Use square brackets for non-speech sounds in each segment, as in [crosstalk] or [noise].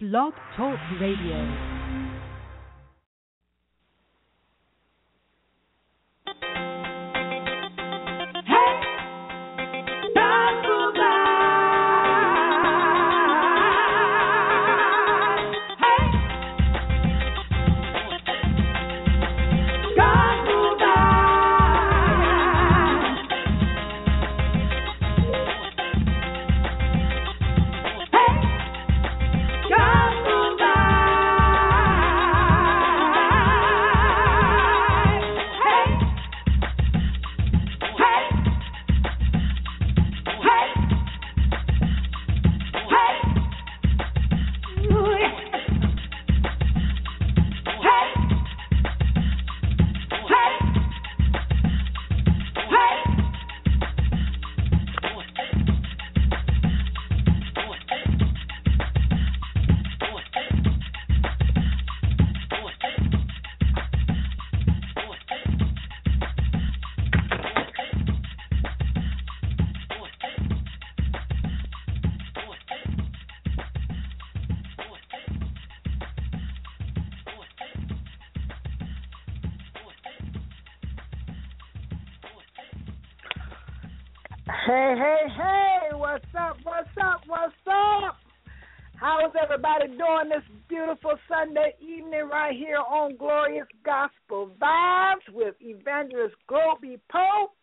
Blog Talk Radio. Sunday evening right here on Glorious Gospel Vibes with Evangelist Globee Pope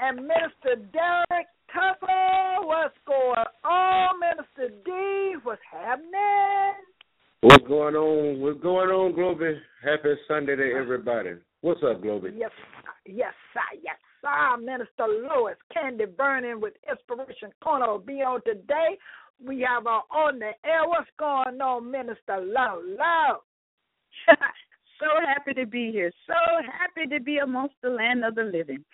and Minister Derrick Tuggle? What's going on, Minister D? What's happening? What's going on? What's going on, Globee? Happy Sunday to everybody. What's up, Globee? Yes, yes, sir, yes, sir. Minister Lois Candee Vernon with Inspiration Corner will be on today. We have her on the air. What's going on, Minister Low Low? [laughs] so happy to be here. So happy to be amongst the land of the living.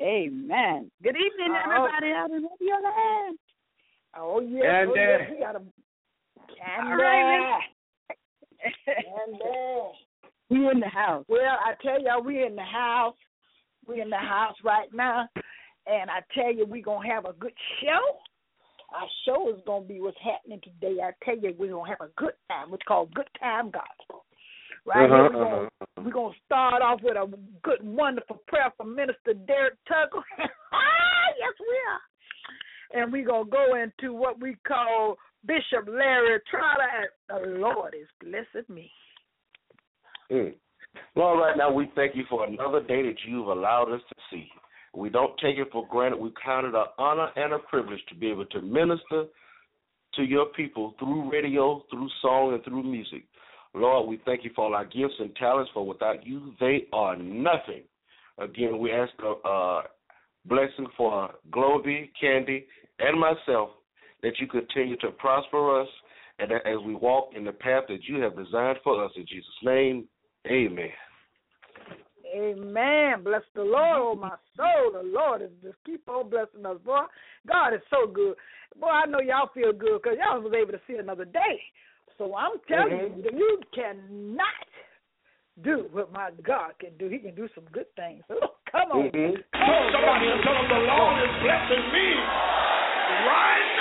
Amen. Good evening, Uh, everybody out in your land. Oh yes, Candee. oh, yes. we got a Candee. All right, Candee. [laughs] we in the house. Well, I tell y'all, we in the house. We in the house right now, and I tell you, we gonna have a good show. Our show is gonna be what's happening today. I tell you, we're gonna have a good time. It's called Good Time Gospel. Right Uh-huh, we're gonna uh-huh. gonna start off with a good, wonderful prayer from Minister Derrick Tuggle. [laughs] yes, we are. And we're gonna go into what we call Bishop Larry Trotter. And the Lord is blessing me. Mm. Lord, right now we thank you for another day that you've allowed us to see. We don't take it for granted. We count it an honor and a privilege to be able to minister to your people through radio, through song, and through music. Lord, we thank you for all our gifts and talents, for without you, they are nothing. Again, we ask a uh, blessing for Globee, Candee, and myself that you continue to prosper us and that as we walk in the path that you have designed for us. In Jesus' name, amen. Amen. Bless the Lord, oh my soul. The Lord is just keep on blessing us, boy. God is so good. Boy, I know y'all feel good because y'all was able to see another day. So I'm telling Mhm. you, that you cannot do what my God can do. He can do some good things. So [laughs] come on. Mhm. Come on. Somebody tell them the Lord is blessing me right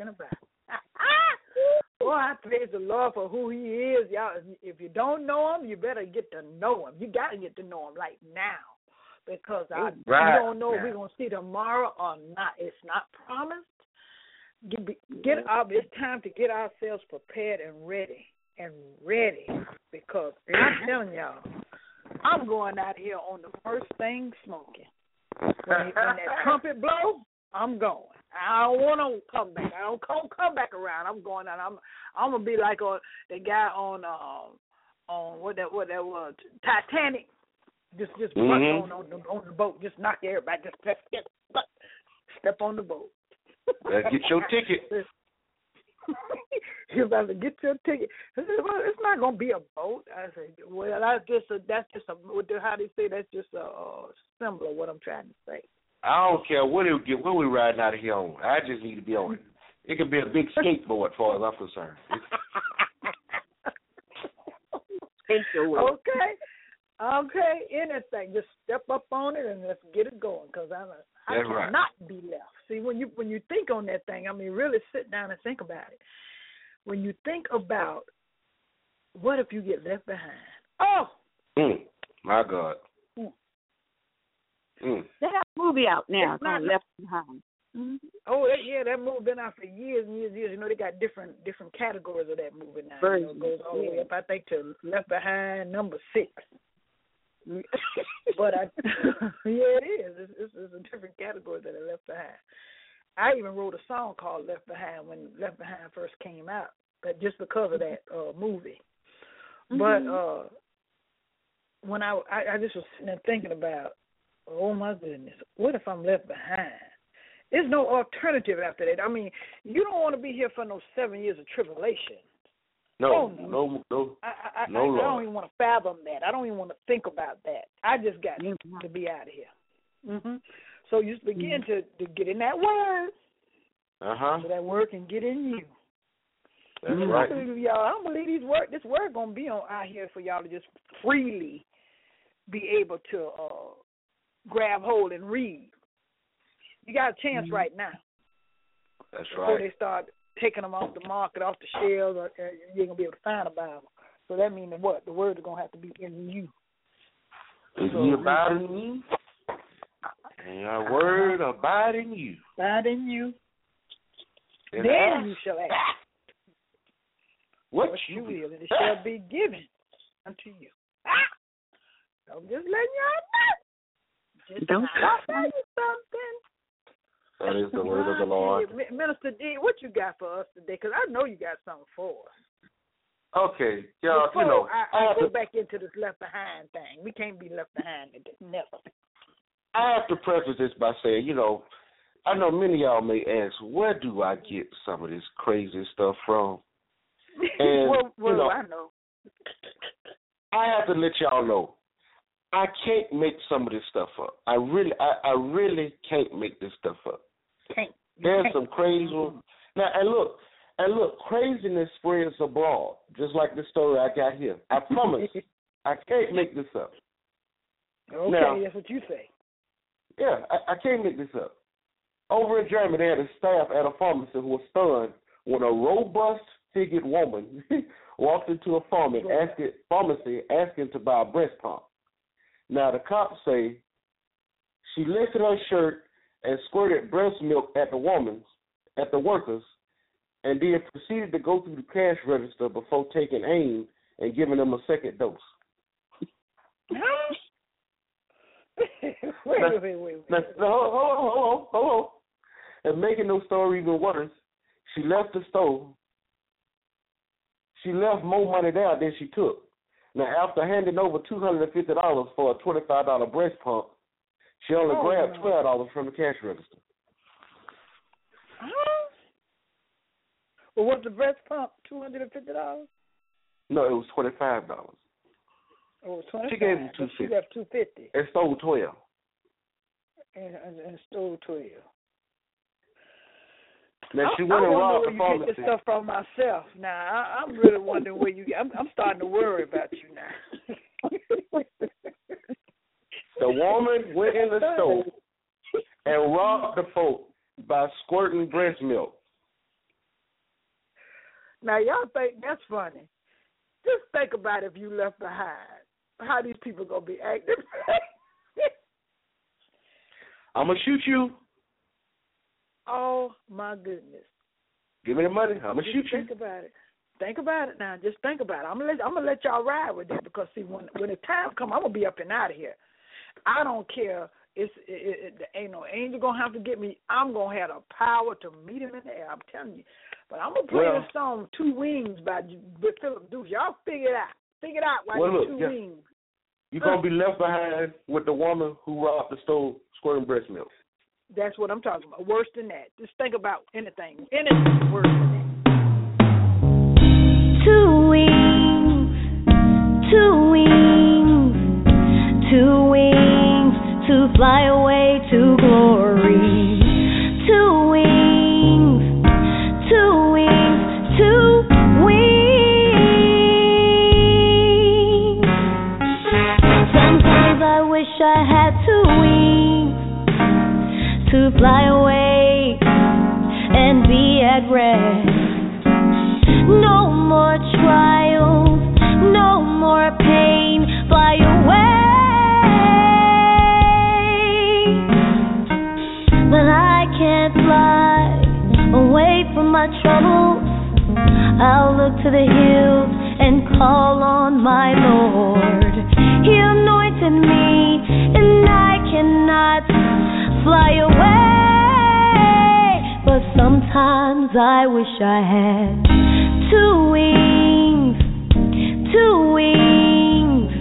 talking about? [laughs] Boy, I praise the Lord for who He is. Y'all, if you don't know Him, you better get to know Him. You got to get to know Him like now, because I Right. we don't know if we're gonna see tomorrow or not. It's not promised. Get, get up. It's time to get ourselves prepared and ready and ready, because I'm telling y'all, I'm going out here on the first thing smoking. When, when that [laughs] trumpet blow, I'm going. I don't want to come back. I don't come come back around. I'm going out. I'm I'm gonna be like uh, the guy on um on what that what that was Titanic. Just just Mhm. on on the, on the boat. Just knock everybody. Just step step step on the boat. Get your ticket. [laughs] You about to get your ticket. Said, well, it's not gonna be a boat. I said, well, that's just a that's just a how they say that's just a uh, symbol of what I'm trying to say. I don't care what it get what we riding out of here on. I just need to be on it. It could be a big skateboard, as far as I'm concerned. [laughs] Take your way. okay, okay, anything. Just step up on it and let's get it going. Cause I'm a, I That's right. cannot be left. See, when you when you think on that thing, I mean, really sit down and think about it. When you think about what if you get left behind? Oh, Mm, my God. Mm. Mm. They have a movie out now called Left Behind. Mm-hmm. Oh, that, yeah, that movie been out for years and years and years. You know, they got different different categories of that movie now. You know, it goes all the way up, I think, to Left Behind number six. [laughs] [laughs] but I, [laughs] yeah, it is. It's, it's, it's a different category that are Left Behind. I even wrote a song called Left Behind when Left Behind first came out, but just because of that uh movie. But uh when I, I I just was sitting there thinking about, oh my goodness, what if I'm left behind? There's no alternative after that. I mean, you don't want to be here for no seven years of tribulation. No, Oh, no. no, no. I I, I, No, I Lord. don't even want to fathom that. I don't even want to think about that. I just got Mhm. to be out of here. Mm-hmm. So you begin to to get in that word, Uh huh. so that word can get in you. That's I right. believe y'all. I don't believe these word. This word gonna be on out here for y'all to just freely be able to uh grab hold and read. You got a chance right now That's before right. Before they start taking them off the market, off the shelves, or, uh, you ain't gonna be able to find a Bible. So that means that what the word is gonna have to be in you. Is ye abide in me? And your word abide in you. Find in you, And then ask you shall ask what what you you will. will, and it shall be given unto you. Ah! I'm just letting y'all know. Just Don't I'll stop. tell you something. That is the word of the Lord. Minister D, what you got for us today? Because I know you got something for us. Okay, y'all, Before you know, I, I I go to back into this left behind thing. We can't be left behind today. Never. I have to preface this by saying, you know, I know many of y'all may ask, where do I get some of this crazy stuff from? [laughs] And, well, well you know, I know. I have to let y'all know, I can't make some of this stuff up. I really, I, I really can't make this stuff up. There's some crazy ones. Now, and look, and look, craziness spreads abroad, just like the story I got here. I [laughs] promise, I can't make this up. Okay, Now- that's what you say. Yeah, I, I can't make this up. Over in Germany, they had a staff at a pharmacy who was stunned when a robust figured woman [laughs] walked into a pharmacy asking, pharmacy asking to buy a breast pump. Now, the cops say she lifted her shirt and squirted breast milk at the woman's, at the workers, and then proceeded to go through the cash register before taking aim and giving them a second dose. [laughs] wait, wait, wait, wait. Now, now, hold, hold, on, hold on, hold on. And making the story even worse, she left the store. She left more money there than she took. Now, after handing over two hundred and fifty dollars for a twenty-five dollar breast pump, she only Oh, grabbed twelve dollars from the cash register. Huh? Well, was the breast pump two hundred and fifty dollars? No, it was twenty-five dollars. Oh, it was twenty. She gave him She $2.50. left two fifty And stole twelve. and, and, and stole twelve. Now she I, went I wonder robbed where you get this stuff from myself. Now I, I'm really wondering where you. I'm, I'm starting to worry about you now. The woman went in the [laughs] store and robbed the folk by squirting breast milk. Now y'all think that's funny. Just think about if you left behind. How these people gonna be acting? [laughs] I'm gonna shoot you. Oh my goodness. Give me the money. I'm gonna Just shoot you. think about it. Think about it now. Just think about it. I'm gonna let I'm gonna let y'all ride with that because see when when the time come, I'm gonna be up and out of here. I don't care. It's it, it, it, ain't no angel gonna have to get me. I'm gonna have the power to meet him in the air. I'm telling you. But I'm gonna play Well- this song "Two Wings" by by Philip Deuce. Y'all figure it out. Figure it out while Well, look, two yeah. wings. You're gonna be left behind with the woman who robbed the store squirting breast milk. That's what I'm talking about. Worse than that. Just think about anything. Anything worse than that. Two wings, two wings, two wings to fly away to glory. Fly away and be at rest. No more trials, no more pain. Fly away. But I can't fly away from my troubles. I'll look to the hills and call on my Lord. He anointed me, and I cannot fly away. Sometimes I wish I had two wings, two wings,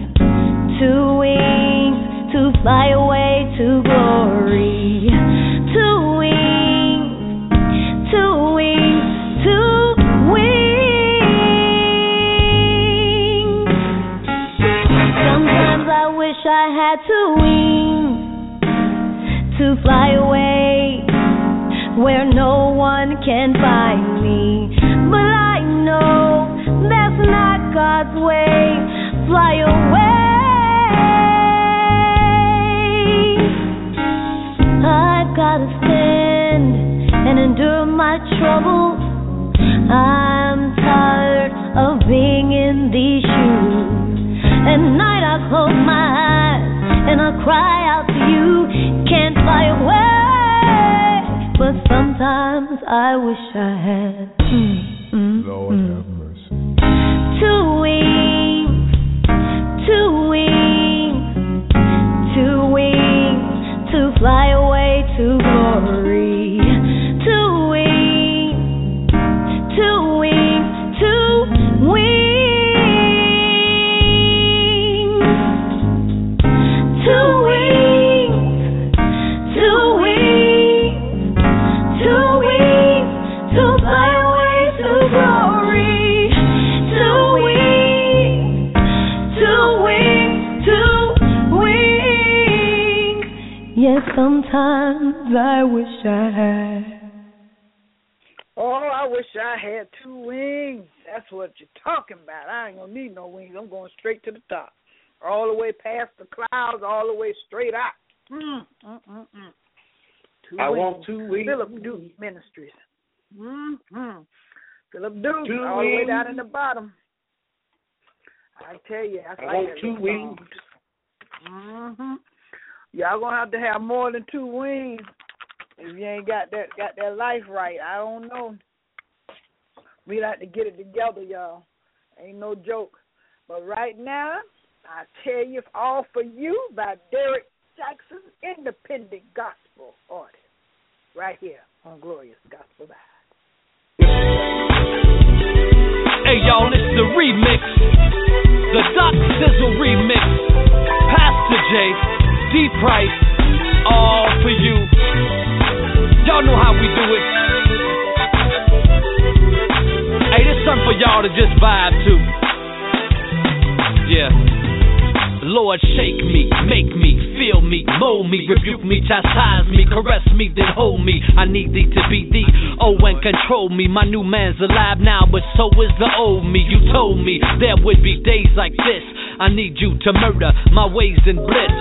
two wings to fly away to glory. Two wings, two wings, two wings. Sometimes I wish I had two wings to fly away where no one can find me. But I know that's not God's way. Fly away. I've gotta stand and endure my troubles. I'm tired of being in these shoes. At night I close my eyes and I cry out to you. Can't fly away, but sometimes I wish I had. Mm, mm, Lord mm. Yes, sometimes I wish I had. Oh, I wish I had two wings. That's what you're talking about. I ain't gonna need no wings. I'm going straight to the top, all the way past the clouds, all the way straight out. Mm, mm, mm, mm. Two I wings. want two wings. Philip Duke Ministries. Mm-hmm. Philip Duke, Two all the way down in the bottom. I tell you, I, I like want two little wings. song. Y'all gonna have to have more than two wings if you ain't got that got that life right. I don't know. We like to get it together, y'all. Ain't no joke. But right now, I tell you, it's all for you by Derek Jackson, independent gospel artist, right here on Glorious Gospel Vibe. Hey y'all, it's the remix. The Doc Sizzle remix. Pastor J, D Price, all for you. Y'all know how we do it. Hey, this something for y'all to just vibe to. Yeah. Lord, shake me, make me, feel me, mold me, rebuke me, chastise me, caress me, then hold me. I need thee to be thee, oh, and control me. My new man's alive now, but so is the old me. You told me there would be days like this. I need you to murder my ways and bliss.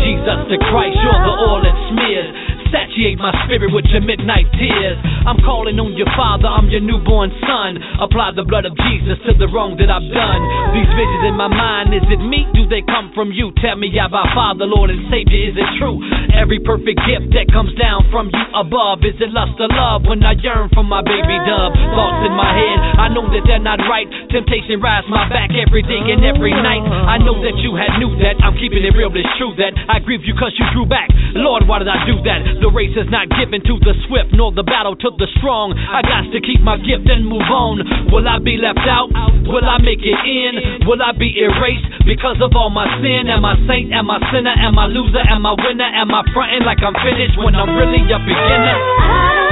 Jesus the Christ, you're the oil that smears. Satiate my spirit with your midnight tears. I'm calling on your father, I'm your newborn son. Apply the blood of Jesus to the wrong that I've done. These visions in my mind, is it me? Do they come from you? Tell me yeah, about Father, Lord, and Savior, is it true? Every perfect gift that comes down from you above, is it lust or love when I yearn for my baby dove? Thoughts in my head, I know that they're not right. Temptation rides my back every day and every night. I know that you had knew that. I'm keeping it real, but it's true that I grieve you cause you drew back. Lord, why did I do that? The race is not given to the swift, nor the battle to the strong. I got to keep my gift and move on. Will I be left out? Will I make it in? Will I be erased because of all my sin? Am I saint? Am I sinner? Am I loser? Am I winner? Am I fronting like I'm finished when I'm really a beginner? I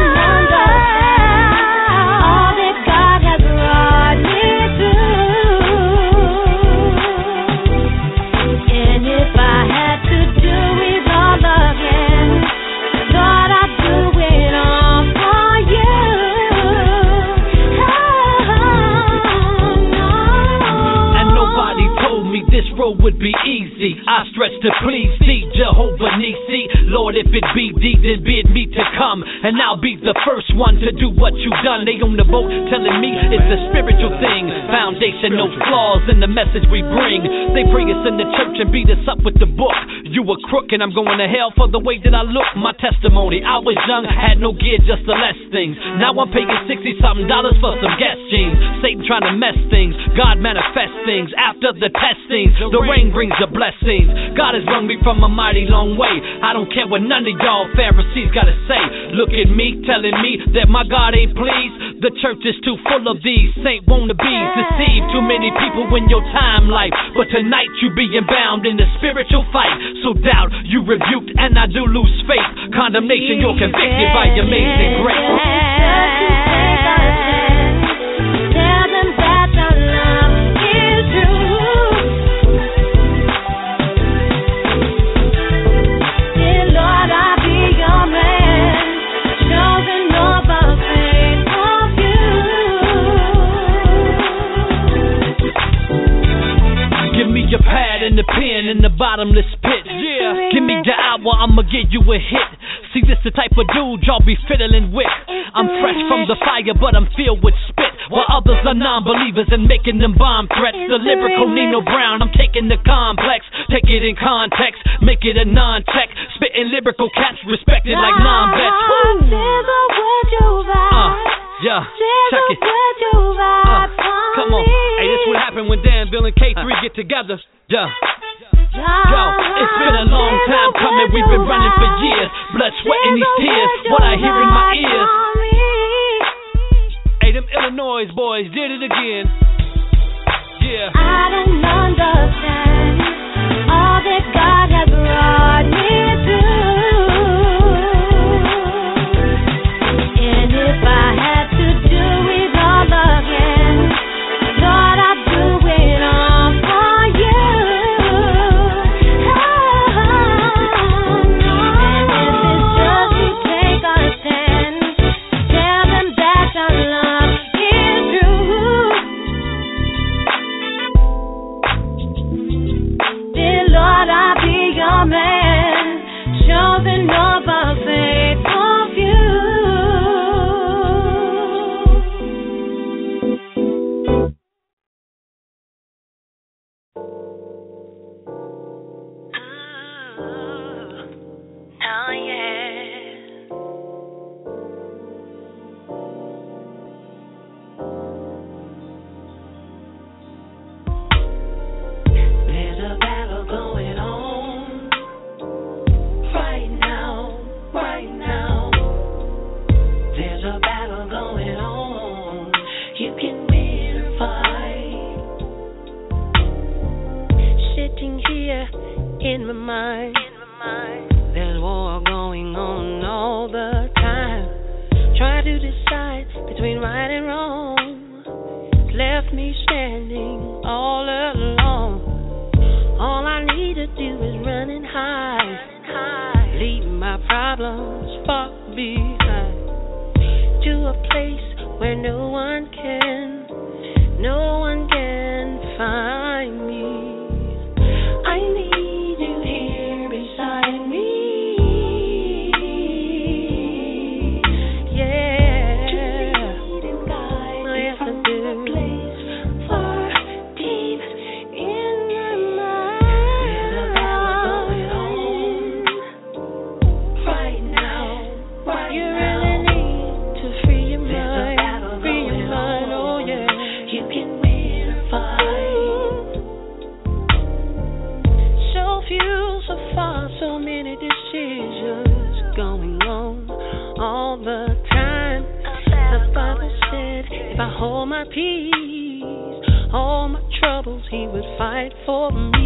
All would be easy. I stretch to please thee, Jehovah Nissi. Lord, if it be thee, then bid me to come. And I'll be the first one to do what you've done. They on the boat telling me it's a spiritual thing. Foundation, no flaws in the message we bring. They bring us in the church and beat us up with the book. You a crook and I'm going to hell for the way that I look. My testimony, I was young, had no gear just the less things. Now I'm paying 60 something dollars for some gas jeans. Satan trying to mess things. God manifests things after the testings. The rain brings the blessings. God has brought me from a mighty long way. I don't care what none of y'all Pharisees gotta say. Look at me telling me that my God ain't pleased. The church is too full of these saint wannabes. Deceive too many people in your time life. But tonight you being bound in the spiritual fight. So doubt you rebuked and I do lose faith. Condemnation, you're convicted by your amazing grace. Bottomless pit. Yeah. Give me the hour, I'ma give you a hit. See, this the type of dude y'all be fiddling with. I'm fresh from the fire, but I'm filled with spit. While others are non believers and making them bomb threats. The lyrical Nino Brown, I'm taking the complex. Take it in context, make it a non tech. Spitting lyrical cats respected like non vets. There's a word you Uh, yeah, check it. Uh, come on. Hey, this what happened when Dan, Bill, and K3 get together. Yeah. Yo, it's been a long time coming. We've been running for years. Blood, sweat, and these tears. What I hear in my ears. Hey, them Illinois boys did it again. Yeah. I don't understand all that God has brought me through. Man, fight for me.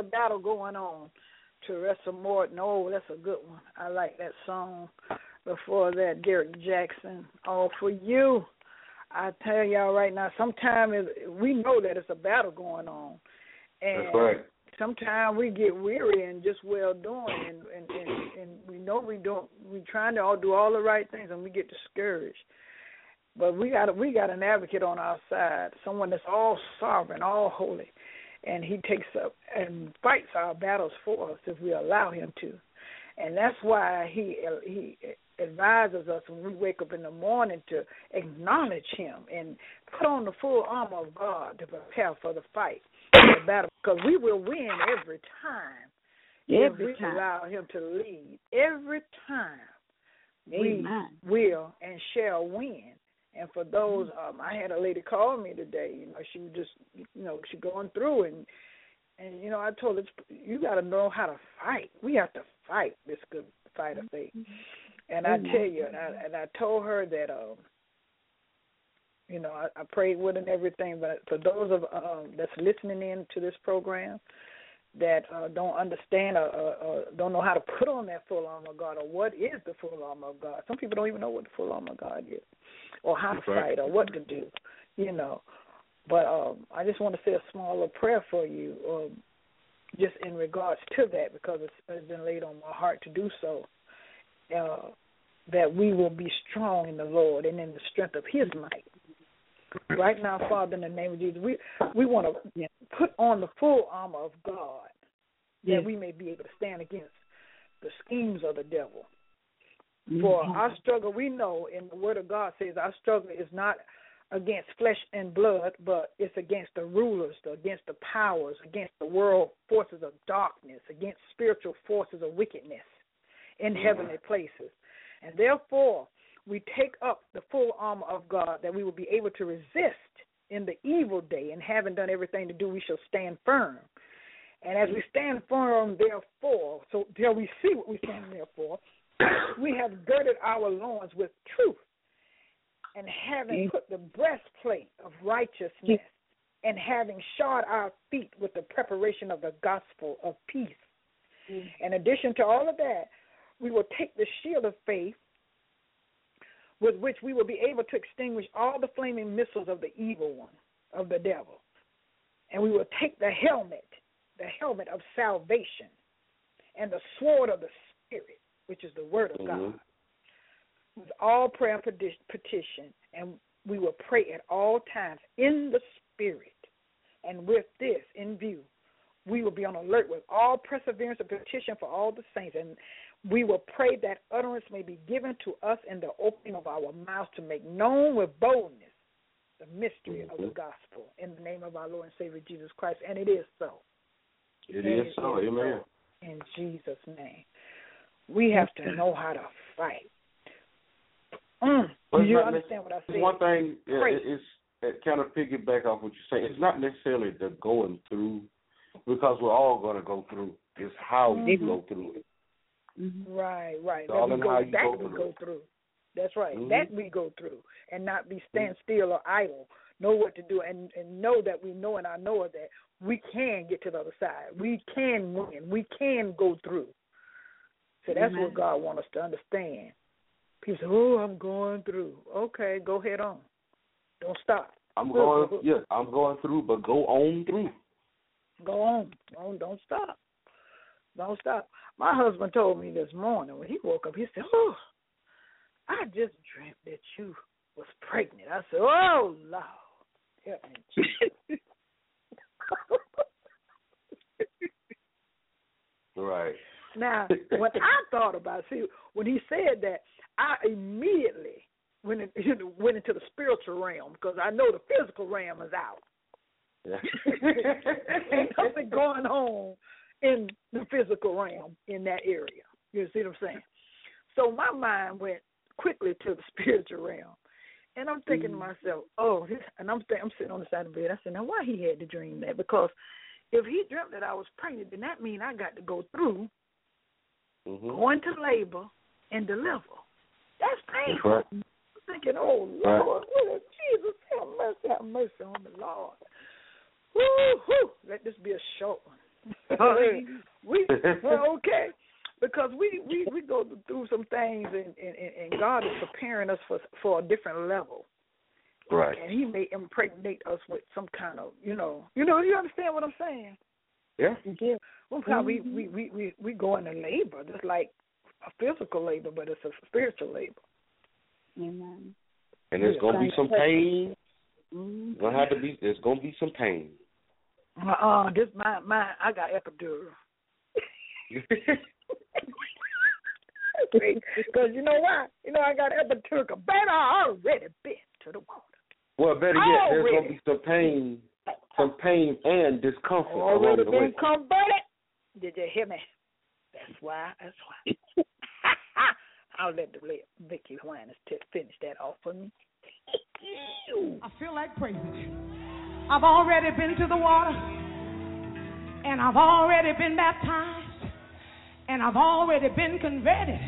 There is a battle going on. Teresa Morton, oh, that's a good one. I like that song. Before that, Derek Jackson, all for you. I tell y'all right now, sometimes we know that it's a battle going on, and right. sometimes we get weary and just well doing, and and, and and we know we don't. We trying to all do all the right things, and we get discouraged. But we got we got an advocate on our side, someone that's all sovereign, all holy, and he takes up and fights our battles for us if we allow him to. And that's why he he advises us when we wake up in the morning to acknowledge him and put on the full armor of God to prepare for the fight, the battle, because we will win every time. if we time. allow him to lead, every time Amen. we will and shall win. And for those, um, I had a lady call me today. You know, she was just, you know, she going through and and you know, I told her you got to know how to fight. We have to fight this good fight of faith. And I tell you, and I and I told her that, um, you know, I, I prayed with and everything. But for those of um, that's listening in to this program that uh, don't understand or, or, or don't know how to put on that full armor of God or what is the full armor of God. Some people don't even know what the full armor of God is or how to Right. fight or what to do, you know. But um, I just want to say a small little prayer for you, um, just in regards to that, because it's, it's been laid on my heart to do so. Uh, that we will be strong in the Lord and in the strength of His might. Right now, Father, in the name of Jesus, we we want to put on the full armor of God Yes. that we may be able to stand against the schemes of the devil. For Mhm. our struggle, we know in the Word of God says our struggle is not against flesh and blood, but it's against the rulers, against the powers, against the world forces of darkness, against spiritual forces of wickedness in heavenly places. And therefore, we take up the full armor of God that we will be able to resist in the evil day, and having done everything to do, we shall stand firm. And as we stand firm, therefore, so till we see what we stand therefore, [coughs] we have girded our loins with truth, and having put the breastplate of righteousness, and having shod our feet with the preparation of the gospel of peace. In addition to all of that, we will take the shield of faith with which we will be able to extinguish all the flaming missiles of the evil one, of the devil. And we will take the helmet, the helmet of salvation, and the sword of the Spirit, which is the word of mm-hmm. God, with all prayer and petition. And we will pray at all times in the Spirit. And with this in view, we will be on alert with all perseverance and petition for all the saints. And we will pray that utterance may be given to us in the opening of our mouths to make known with boldness the mystery of the gospel in the name of our Lord and Savior Jesus Christ. And it is so. It is so. Amen. In Jesus' name. We have to know how to fight. Mm. Do you understand what I said? one thing. Pray. it- kind of piggyback off what you're saying. It's not necessarily the going through, because we're all going to go through. It's how you Mhm. go through it. Right, right. It's That we go, that go we through go through. That's right. Mhm. That we go through and not be stand still or idle. Know what to do and, and know that we know and I know that we can get to the other side. We can win. We can go through. So that's Amen. what God wants us to understand. People say, "Oh, I'm going through." Okay, go head on. Don't stop. I'm going. [laughs] Yeah, I'm going through, but go on through. Go on. Don't don't stop. Don't stop. My husband told me this morning when he woke up, he said, Oh, I just dreamt that you was pregnant. I said, Oh Lord, help me. Right. now, when I thought about it, see, when he said that, I immediately went in, [laughs] went into the spiritual realm because I know the physical realm is out. Yeah. [laughs] Ain't nothing going on in the physical realm in that area. You see what I'm saying? So my mind went quickly to the [laughs] spiritual realm, and I'm thinking to myself, "Oh," this, and I'm th- I'm sitting on the side of the bed. I said, "Now, why he had to dream that? Because if he dreamt that I was pregnant, then that means I got to go through, hmm go into labor, and deliver. That's painful." right. I'm thinking, "Oh Right. Lord, what Jesus have mercy, have mercy on the Lord." Woo, woo. Let this be a short one. [laughs] we well, [laughs] okay, because we we we go through some things, and and, and God is preparing us for for a different level, Right. and He may impregnate us with some kind of you know you know you understand what I'm saying? Yeah. Yeah. Well, how we, we we we we go into labor, just like a physical labor, but it's a spiritual labor. Amen. And there's gonna be some pain. Mhm. Gonna have to be. There's gonna be some pain. Uh, uh this my my I got epidural. Because [laughs] you know why? You know I got epidural. Baby, I already been to the water. well, better yet, there's gonna be some pain, some pain and discomfort along Already the been way. converted. Did you hear me? That's why. That's why. [laughs] I'll let the let Vickie Winans t- finish that off for me. [laughs] I feel like praising. I've already been to the water, and I've already been baptized, and I've already been converted,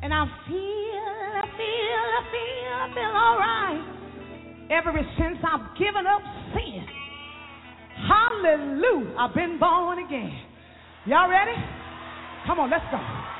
and I feel, I feel, I feel, I feel all right. Ever since I've given up sin, hallelujah, I've been born again. Y'all ready? Come on, let's go.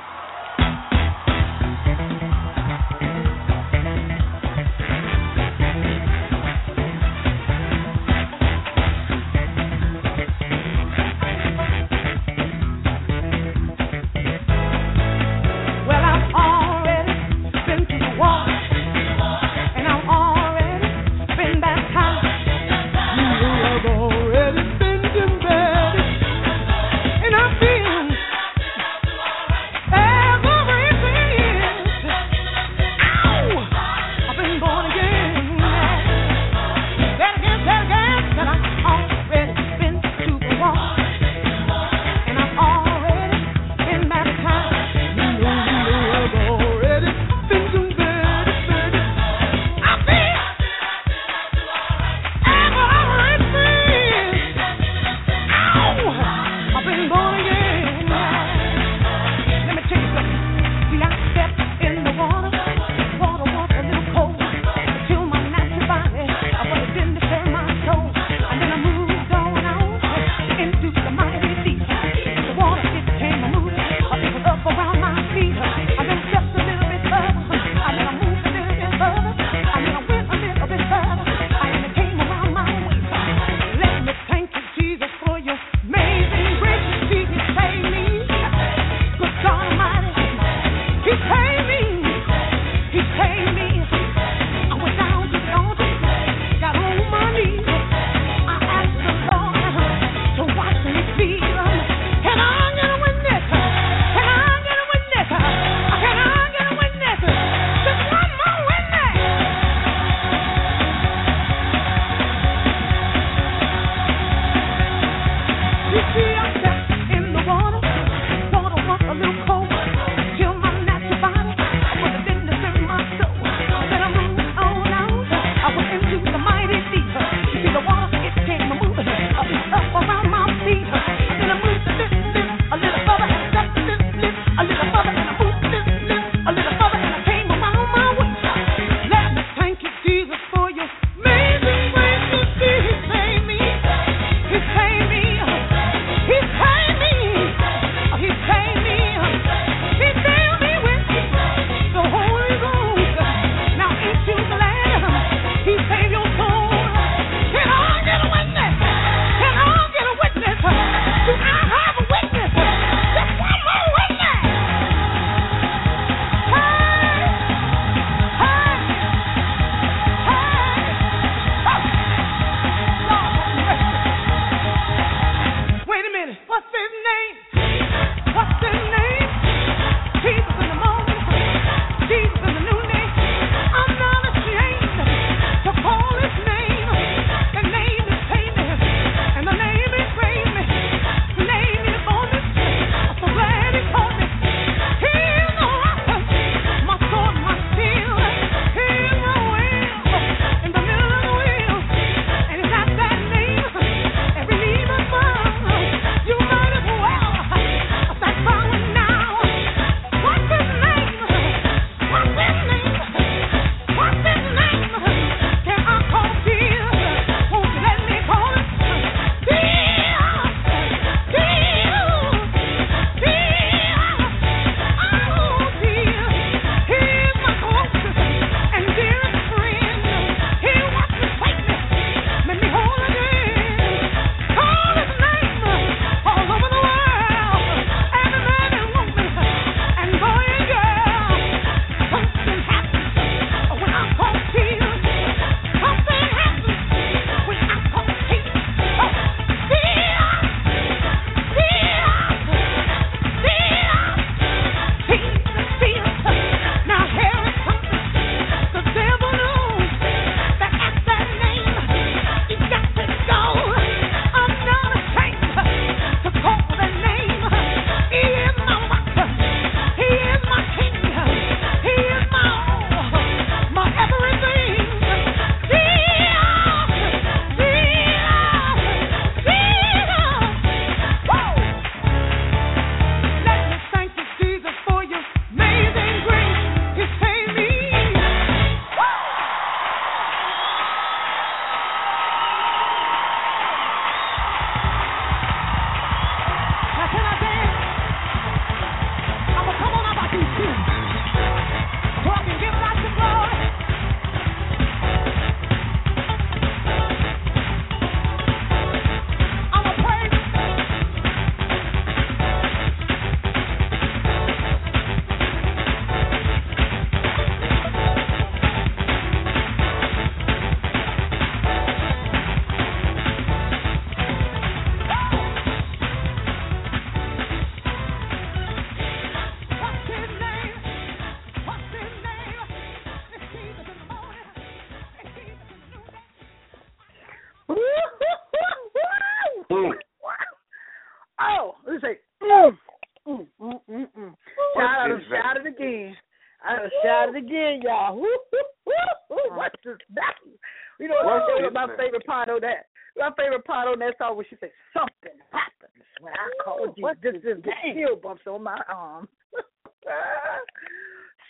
On that song always she said something happened when I called you. what is This is the chill bumps on my arm. [laughs]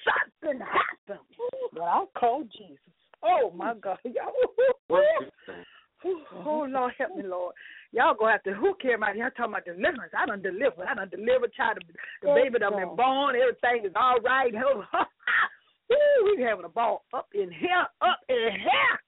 something happened when I call Jesus. Oh my God, [laughs] y'all. oh Lord, help me, Lord. Y'all gonna have to who came out here talking about deliverance. I don't deliver. I don't deliver. child the baby done been born, everything is all right. [laughs] Ooh, we having a ball up in here, up in here.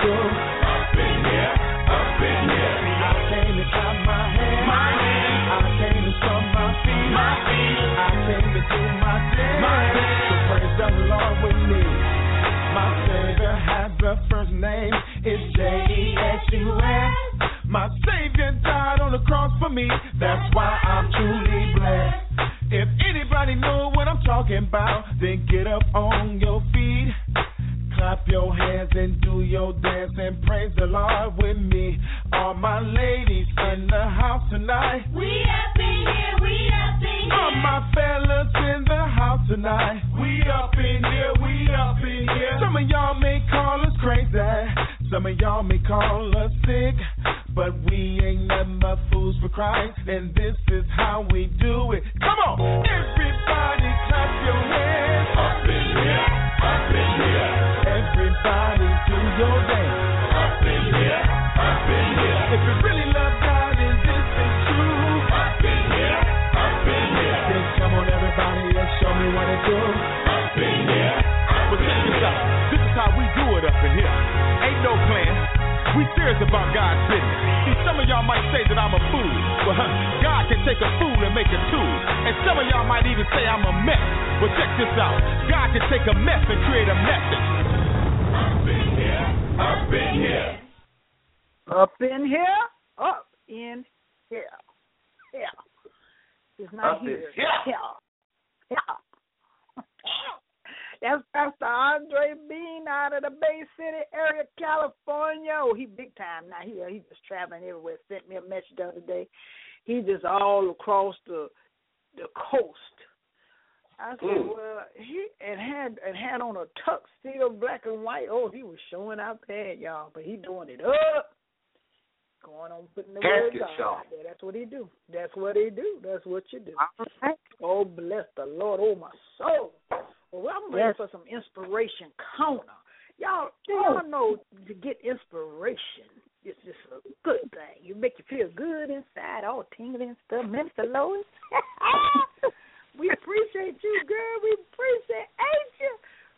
go. across the the coast. I said, mm. well, he and had and had on a tuxedo, black and white. Oh, he was showing out bad, y'all, but he doing it up, going on putting the Heck words out. That's what he do. That's what he do. That's what you do. Oh, bless the Lord, oh my soul. Well, I'm ready yes. for some inspiration corner. Y'all, oh. y'all know to get inspiration it's just a good thing. You make you feel good inside, all tingling and stuff. Minister Lois, [laughs] we appreciate you, girl. We appreciate you.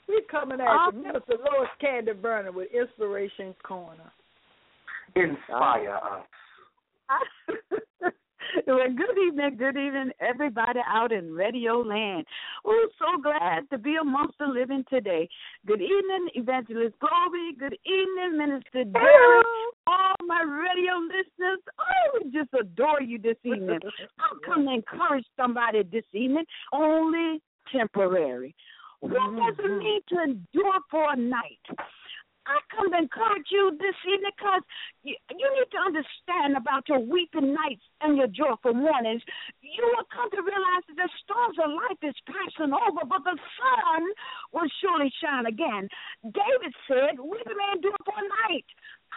We're coming at awesome. you, Minister Lois Candee Vernon with Inspiration Corner. Inspire us. [laughs] [laughs] Well, good evening, good evening, everybody out in Radio Land. We're so glad to be amongst the living today. Good evening, Evangelist Glory. Good evening, Minister Jerry. All my radio listeners, oh, we just adore you this evening. [laughs] I'll come and encourage somebody this evening, only temporary. What does it mm-hmm. mean to endure for a night? I come to encourage you this evening because you, you need to understand about your weeping nights and your joyful mornings. You will come to realize that the storms of life is passing over, but the sun will surely shine again. David said, Weeping do it for a night,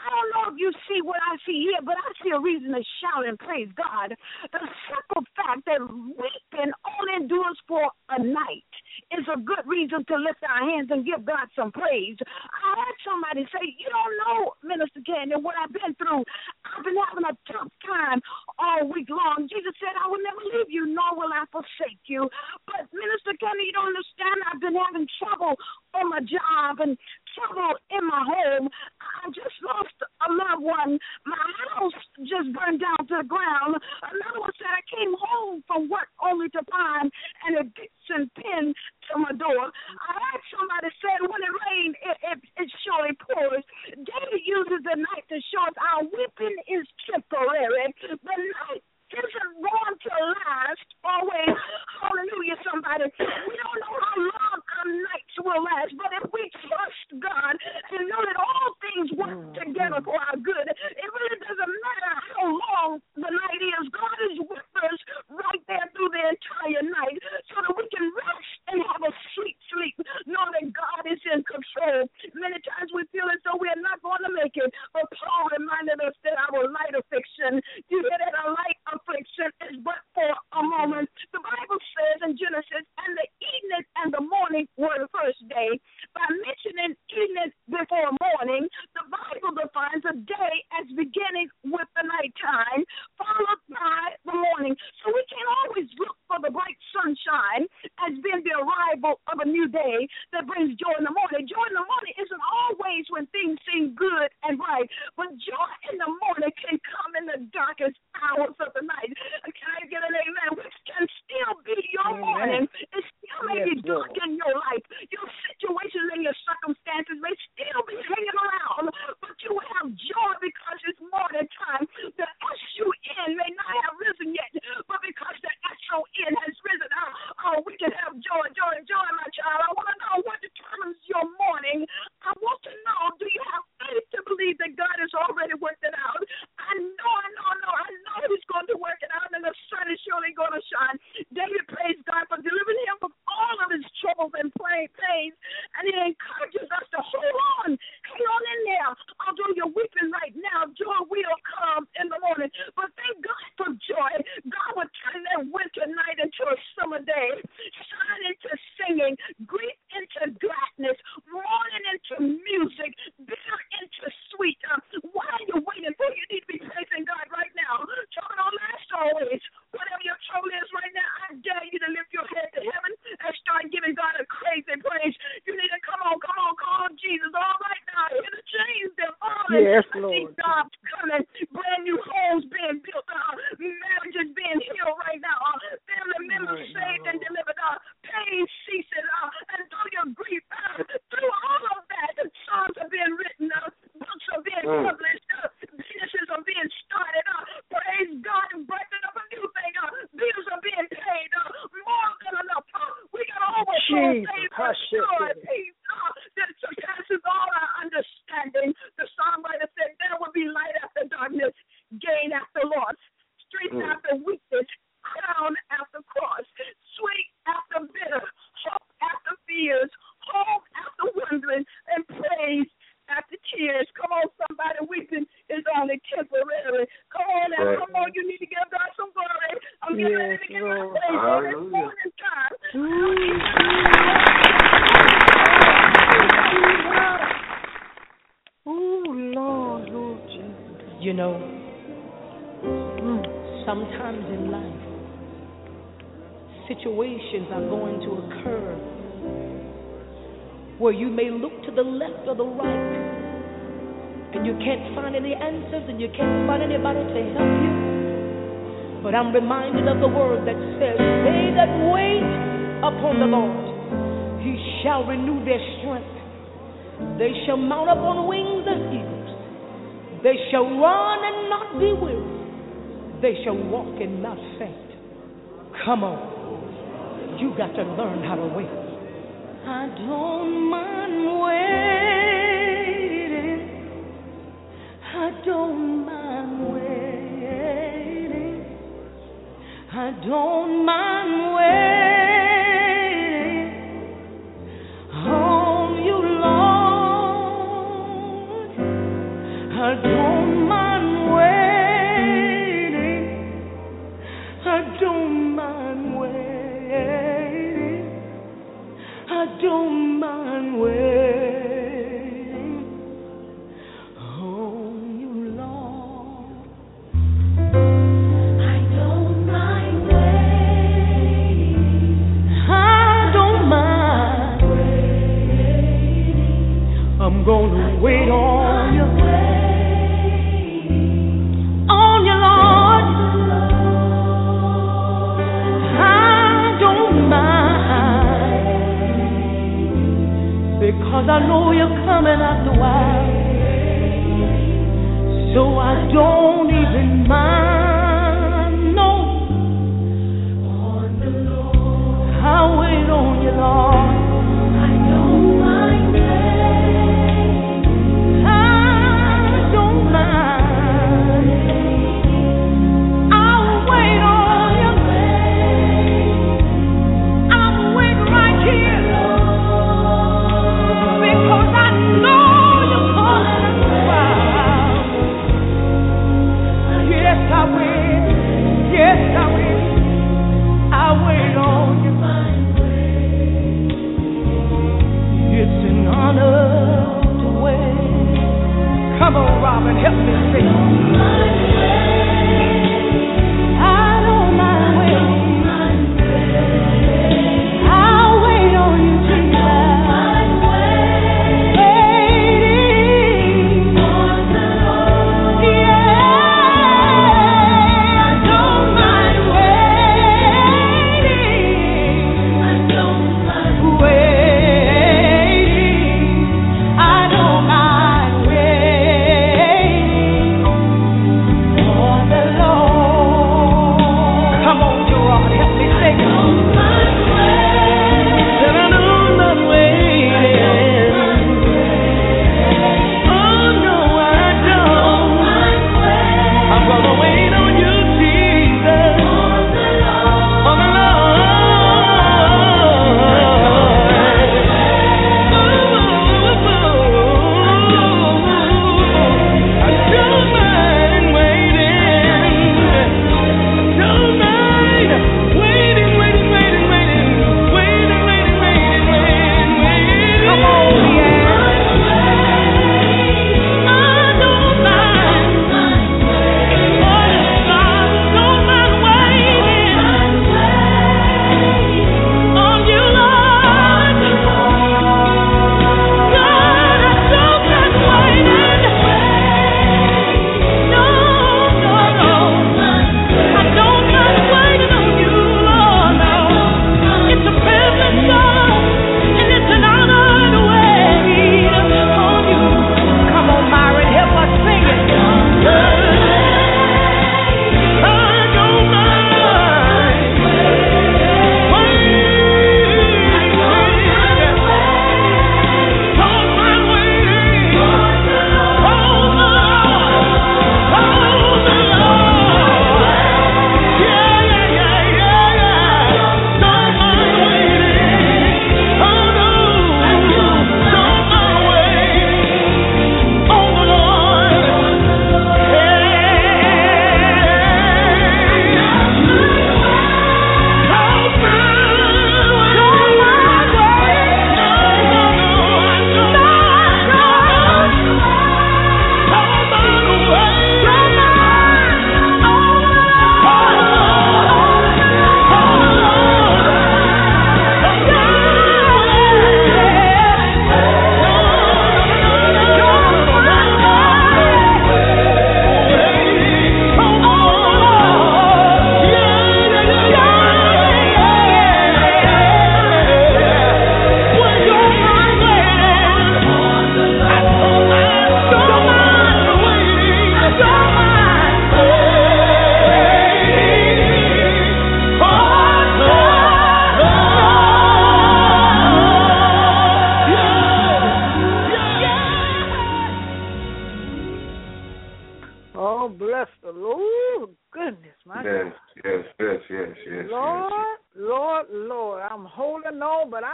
I don't know if you see what I see here, but I see a reason to shout and praise God. The simple fact that weeping only endures for a night is a good reason to lift our hands and give God some praise. I heard somebody say, You don't know, Minister Kennedy, what I've been through. I've been having a tough time all week long. Jesus said, I will never leave you, nor will I forsake you. But, Minister Kennedy, you don't understand. I've been having trouble on my job and trouble in my home one. My house just burned down to the ground. on and you can't find any answers and you can't find anybody to help you. But I'm reminded of the word that says, They that wait upon the Lord, he shall renew their strength. They shall mount up on wings as eagles. They shall run and not be weary. They shall walk and not faint. Come on. You got to learn how to wait. I don't mind waiting. I don't mind waiting. I don't mind waiting don't because I know you're coming after a while. So I don't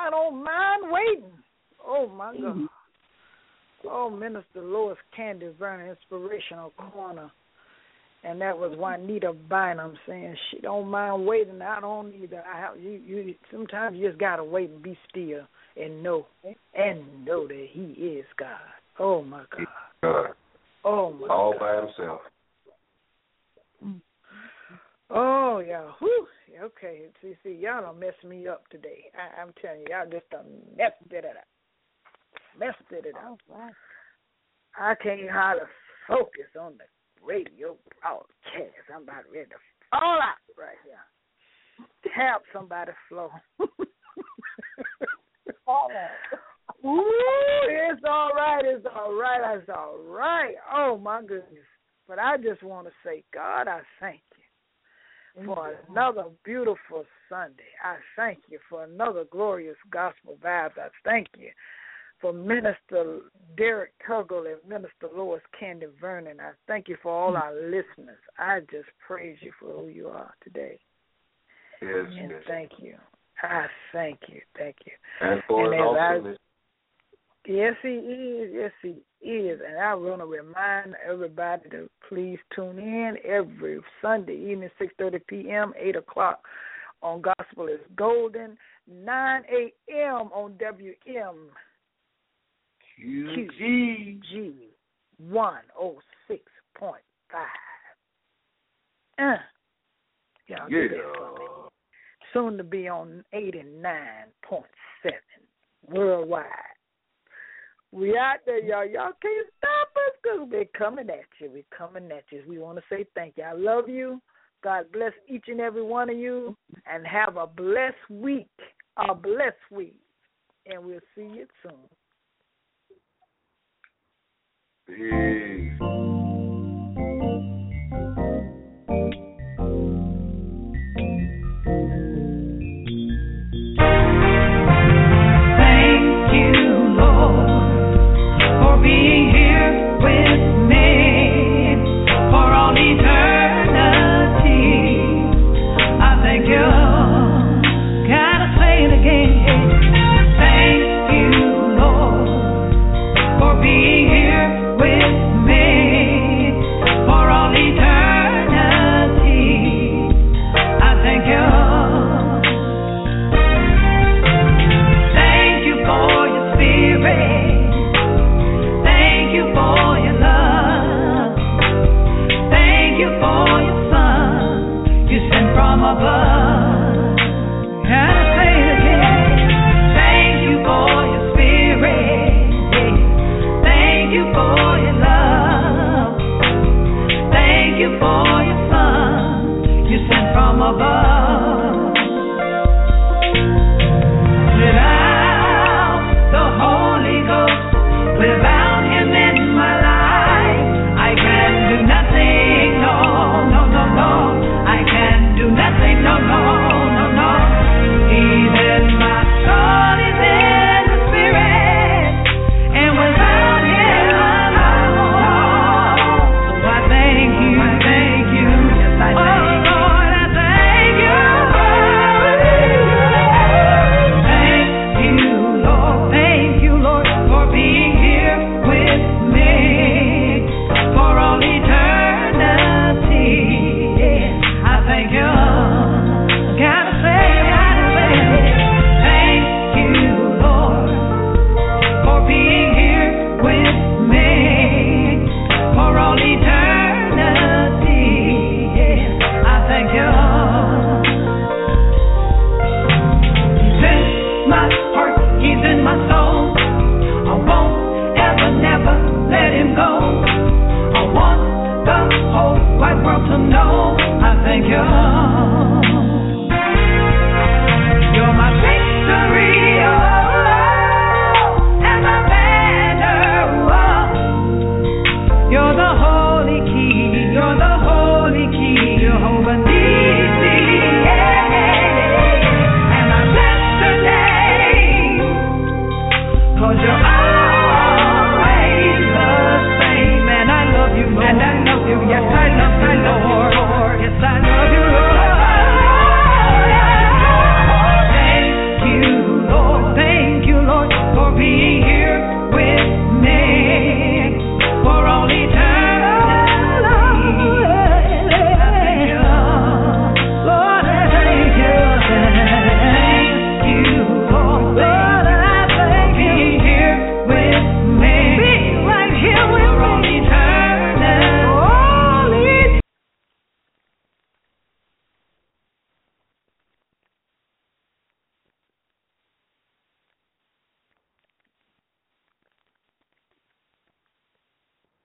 don't mind waiting. Oh my God. Mhm. Oh, Minister Lois Candee Vernon, Inspirational Corner. And that was Juanita Bynum saying she don't mind waiting. I don't either. I have you you sometimes you just gotta wait and be still and know and know that he is God. Oh my God. God, Oh my god all God. by himself. Oh yeah. Whew. Okay. See, see, y'all don't mess me up today. I, I'm telling you, y'all just done messed it up. Messed it up. I can't hardly focus on the radio broadcast. I'm about ready to fall out right here. Tap somebody floor. [laughs] Ooh, it's all right. It's all right. It's all right. Oh my goodness. But I just want to say, God, I thank you for another beautiful Sunday. I thank you for another glorious gospel vibes. I thank you for Minister Derrick Tuggle and Minister Lois Candee Vernon. I thank you for all hmm. our listeners. I just praise you for who you are today. Yes, And yes. thank you. I thank you. Thank you. And for And his as I- awesomeness. Yes, he is. Yes, he is. And I want to remind everybody to please tune in every Sunday evening, 6.30 p.m., 8 o'clock on Gospel is Golden, 9 a.m. on WM. QG. G one oh six point five. Uh, y'all get that for me. Yeah. Soon to be on eighty nine point seven worldwide. We out there, y'all. Y'all can't stop us because we're coming at you. We're coming at you. We want to say thank you. I love you. God bless each and every one of you, and have a blessed week. A blessed week, and we'll see you soon. Peace.